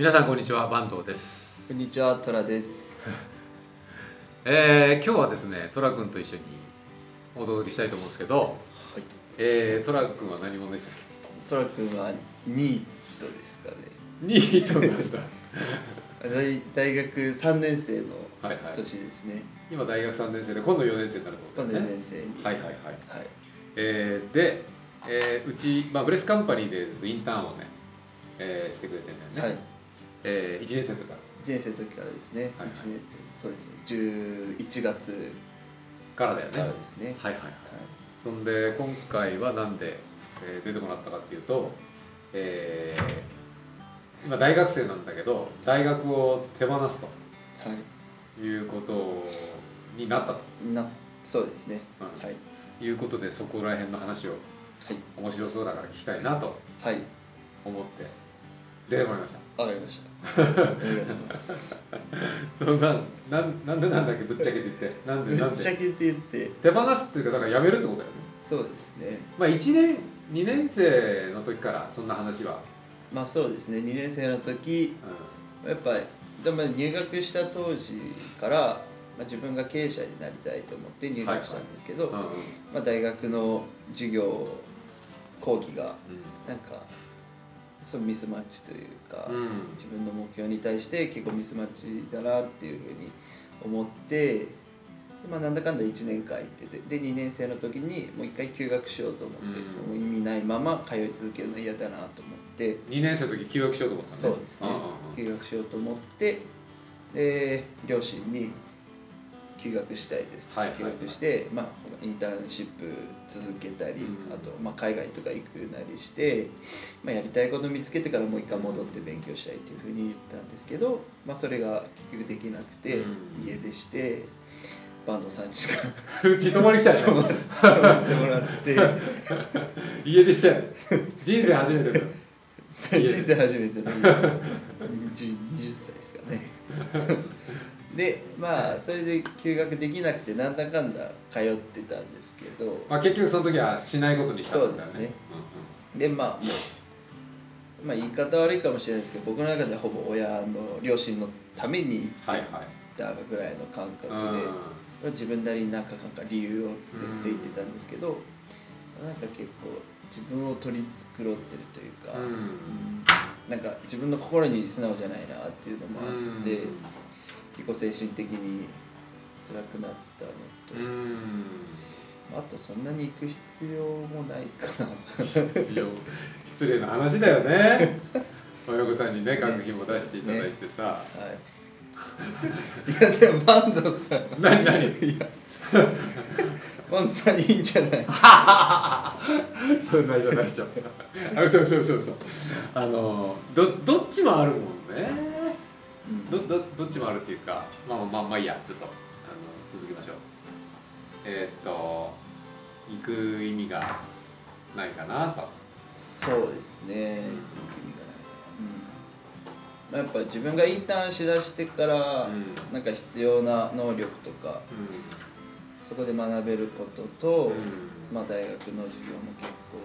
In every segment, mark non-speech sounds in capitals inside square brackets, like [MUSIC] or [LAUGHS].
皆さんこんにちは坂東です、こんにちは、トラです。[LAUGHS] えー、今日はですねトラ君と一緒にお届けしたいと思うんですけど、はい。えー、トラ君は何者でしたっトラ君はニートですかね。けニートなんだ [LAUGHS] 大大学三年生のはいはい年ですね。今大学3年生で今度4年生になるってこと今度だね4年生に。はいはいはいはい。えー、で、えーうち、まあ、ブレスカンパニーでインターンをね、えーしてくれてるんだよね、はい。えー、1年生とか1年生の時からですね。はいはい1年生。そうですね。11月からだよねからですね。はいはいはいはそんで今回はなんで、えー出てもらったかっていうと、えー今大学生なんだけど大学を手放すとい。はい。いうことになったと、な、そうですね。うんはい。いうことでそこら辺の話をはい。面白そうだから聞きたいなとはい。思って出てもらいました。わかりました。お願いします。[LAUGHS] そのなんなんなんでなんだっけぶっちゃけて言って。なんでぶなんで。っちゃけて言って、手放すっていうかだからやめるってことだよね。そうですね。まあ1年2年生の時からそんな話は、まあそうですね。2年生の時、うやっぱでも入学した当時から、まあ、自分が経営者になりたいと思って入学したんですけど、んうんうん。まあ、大学の授業講義がうなんかそうミスマッチというか、んうん。自分の目標に対して結構ミスマッチだなっていうふうに思ってで、まあ、なんだかんだ1年間行っててで2年生の時にもう一回休学しようと思って、うん。もう意味ないまま通い続けるの嫌だなと思って。2年生の時休学しようと思ったそうですね。休学しようと思ってで両親に休学したいですと、はいはいはい。休学して、まあ、インターンシップ続けたり、うん。あと、まあ、海外とか行くなりして、まあ、やりたいこと見つけてからもう一回戻って勉強したいというふうに言ったんですけど、まあ、それが結局できなくて、うん。家出してバンドさんちが [LAUGHS] うち泊まり来たよね。泊まってもらって。[LAUGHS] 家出して。人生初めてだ。[LAUGHS] よ人生初めての家です。20 20歳ですかねでまあそれで休学できなくてなんだかんだ通ってたんですけど。まあ結局その時はしないことにしたんだよね。そうですね。でまあもう、まあ、言い方悪いかもしれないですけど僕の中ではほぼ親の両親のために行ってはいはいたぐらいの感覚で、うん。自分なりになんかなんか理由を作っていってたんですけど、なんか結構自分を取り繕ってるというか、うん。うん。なんか自分の心に素直じゃないなっていうのもあって、うん結構精神的に辛くなったのと、うん。あとそんなに行く必要もないかな。必要。失礼な話だよね。親御さんにね学費も出していただいてさ、はい。いやでも坂東さん。何何？いや坂東さんいいんじゃない？そんなじゃないでしょあそうそうそうそう。あのどどっちもあるもんねどどどっちもあるっていうかまあまあまあいいやちょっとあの続きましょう。えーっと行く意味がないかなと。そうですね、意味がない、うん。まあ、やっぱ自分がインターンしだしてから、うん。なんか必要な能力とかそこで学べることと、うん。まあ、大学の授業も結構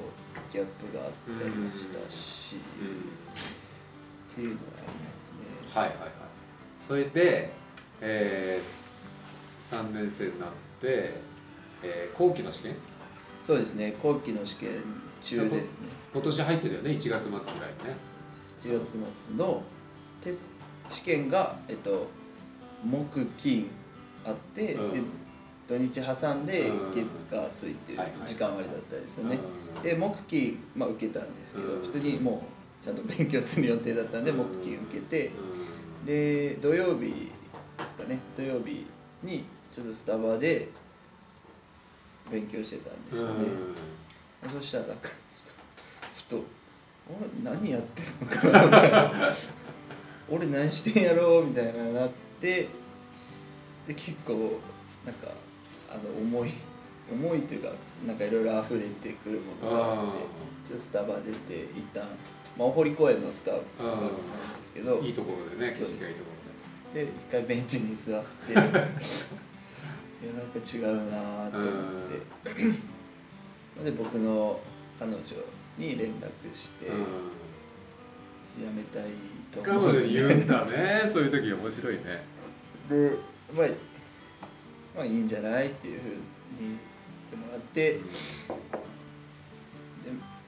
ギャップがあったりしたし、うん。っていうのはありますね。はいはいはい。それで、えー、3年生になって、えー、後期の試験？そうですね。後期の試験中ですね。今年入ってるよね？1月末ぐらいにね。7月末のテス試験が、えっと、木金あって、うん。で土日挟んでうん。月火水っていう時間割だったんですよね、うん。で木金、まあ、受けたんですけど、うん。普通にもうちゃんと勉強する予定だったんでうん。木金受けて、うで土曜日ですかね。土曜日にちょっとスタバで勉強してたんですよね、そしたらなんかふと「俺何やってんのかな」みたいな「俺何してんやろ?」みたいななって。で結構なんかあの重い重いというかなんかいろいろ溢れてくるものがあってちょっとスタバ出て一旦、まあ、お堀公園のスタバなんですけどいいところでね景そうです。色がいいとこで。一回ベンチに座って [LAUGHS] いやなんか違うなと思って。で僕の彼女に連絡して、やめたいと彼女に言うんだね。そういう時面白いね。でまあまあいいんじゃないっていうふうにで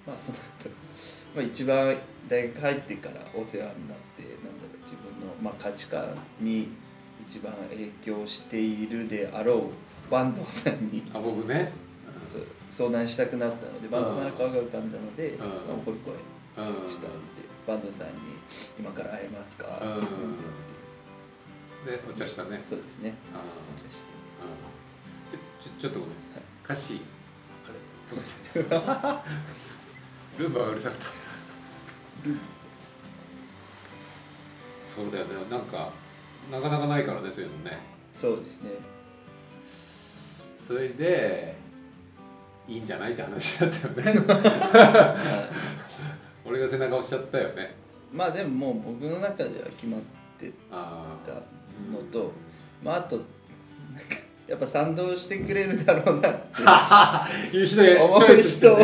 まあその後、まあ一番大学入ってからお世話になってなんだろう自分の、まあ、価値観に一番影響しているであろう坂東さんに。あ僕ね。そう相談したくなったので坂東さんの顔が浮かんだので、ん。まあ、これこれうん。近いんで坂東さんに「今から会えますか?」って言ってでお茶したね。そうですね。あお茶して。ーちょちょちょっとごめん。歌詞あれ止めて。[LAUGHS] ルンバがうるさかった。そうだよね。なんかなかなかないからねそういうのね。そうですね。それでいいんじゃないって話だったよね。[LAUGHS] はい。俺が背中押しちゃったよね。まあでももう僕の中では決まってあたのと、まああとなんかやっぱ賛同してくれるだろうなってあいう。[LAUGHS] 人へ思う人を、ね。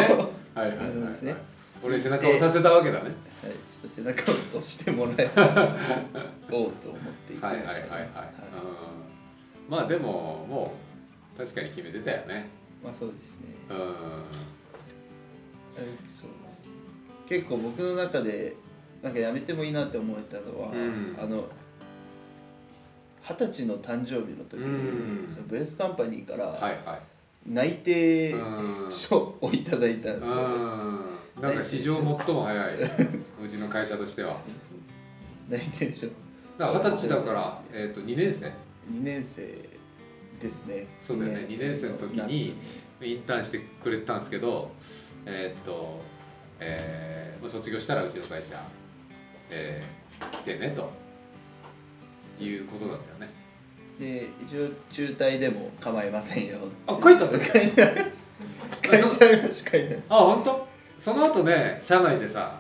はい、はいはいですね。俺に背中を押させたわけだね。ちょっと背中を押してもらえ [LAUGHS] おうと思っていきましたね。はいはいはいまあでももう確かに決めてたよね。まあそうですね。うん。えそうです。結構僕の中でなんかやめてもいいなって思えたのは、うん。あの二十歳の誕生日の時に、うん。そのブレスカンパニーからはいはい。内定うん書をいただいたんですよ、うん。なんか史上最も早い。うちの会社としては。内定書。だから二十歳だから、えー、と2年生。2年生ですね。そうだよね。二年生の時にインターンしてくれたんですけどえーっと、えーまあ卒業したらうちの会社、えー来てねということだったよね。で一応中退でも構いませんよあ書いてあった書いてある。書いてありました書いてある。あ本当？その後ね社内でさ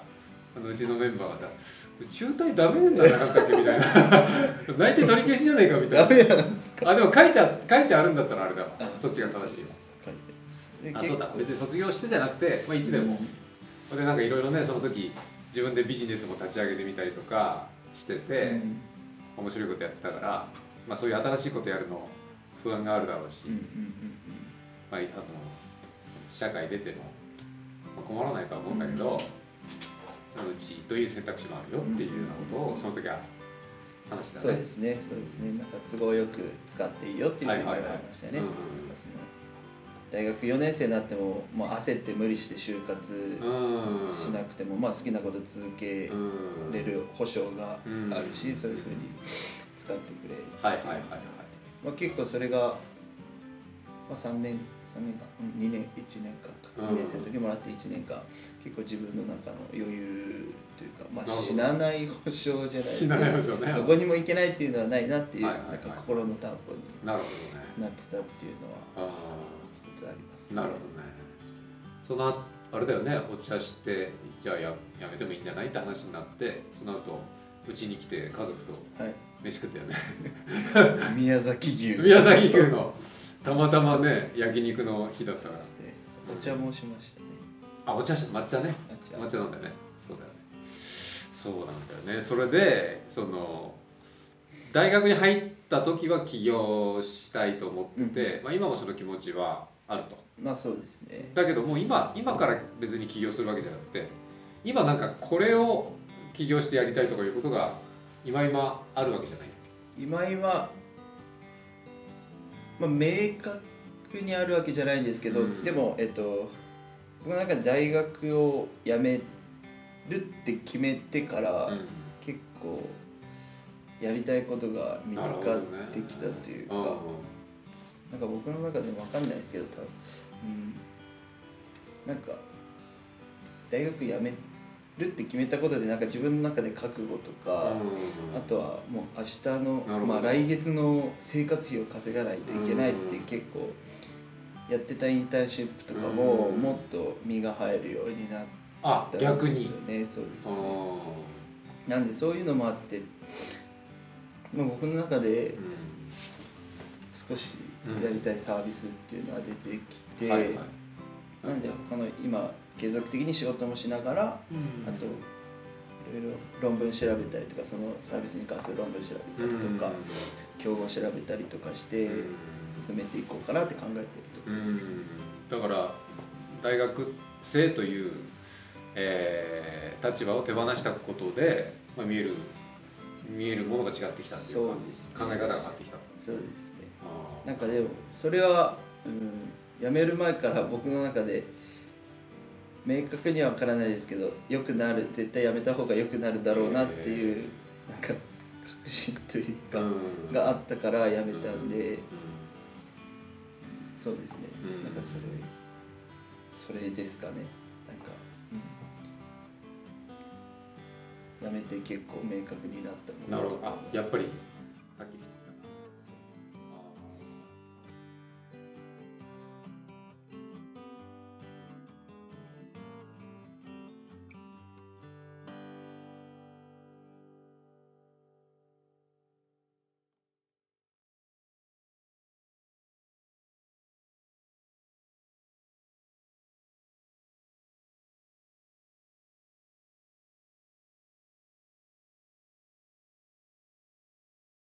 あのうちのメンバーがさ「中退ダメなんじゃなかったっけ?」みたいな「[LAUGHS] 内定取り消しじゃねえか」みたダいな。メなんですか？あでも書いてあ書いてあるんだったらあれだわ。あそっちが正しい。わ書いてあそうだ。別に卒業してじゃなくて、まあ、いつでも、でなんかいろいろねその時自分でビジネスも立ち上げてみたりとかしてて、うん面白いことやってたから、まあ、そういう新しいことやるの不安があるだろうし、まあ、あの社会出ても、まあ、困らないとは思うんだけど、うちどういう選択肢もあるよっていうようなことをその時は話したね。そうですねそうですね。なんか都合よく使っていいよっていうふうに言われましたよね大学4年生になってももう焦って無理して就活うん。しなくても、まあ、好きなこと続けうんれる保証があるし、そういうふうに使ってくれはいはいはいはい。まあ、結構それが、まあ、3年3年間2年1年間か、うん。2年生の時もらって1年間結構自分の中の余裕というか、まあ、死なない保証じゃないです死なないですよね。どこにも行けないっていうのはないなっていう、なんか心の担保になってたっていうのはつあります、あなるほどね。そのあれだよね。お茶してじゃあややめてもいいんじゃないって話になってその後うちに来て家族とはい、飯食ったよね。[LAUGHS] 宮崎牛。宮崎牛のたまたまね焼肉の日だったから。お茶もしましたね。あお茶し抹茶ね。あ抹茶なんだよね。そうだよね。そうなんだよね。それでその大学に入った時は起業したいと思って、まあ、今もその気持ちはあると。まあそうですね。だけどもう今今から別に起業するわけじゃなくて今なんかこれを起業してやりたいとかいうことが今今あるわけじゃない？今今、まあ、明確にあるわけじゃないんですけど、うん。でもえっと僕の中で大学を辞めるって決めてから、うん。結構やりたいことが見つかってきたというか、うんなんか僕の中でも分かんないですけど多分、うん、なんか大学辞めるって決めたことでなんか自分の中で覚悟とか、うん。あとはもう明日の、まあ、来月の生活費を稼がないといけないってうん結構やってたインターンシップとかもうん。もっと身が入るようになっあた逆にんですよねそうですね。うなんでそういうのもあって、まあ、僕の中でん。少しやりたいサービスっていうのが出てきて、はいはい。なので他の今継続的に仕事もしながらあといろいろ論文調べたりとかそのサービスに関する論文調べたりとか、競合調べたりとかして進めていこうかなって考えてるところです。だから大学生という、えー、立場を手放したことで、まあ、見える見えるものが違ってきたっていうかそうですね。考え方が変わってきたそうですね。あなんかでもそれは、うん、辞める前から僕の中で明確には分からないですけど良くなる絶対辞めた方が良くなるだろうなっていうなんか確信というーか、うん。があったから辞めたんで、うん。そうですね、うん。なんかそれそれですかね。なんか、うん、辞めて結構明確になったなるほど。あやっぱりさっき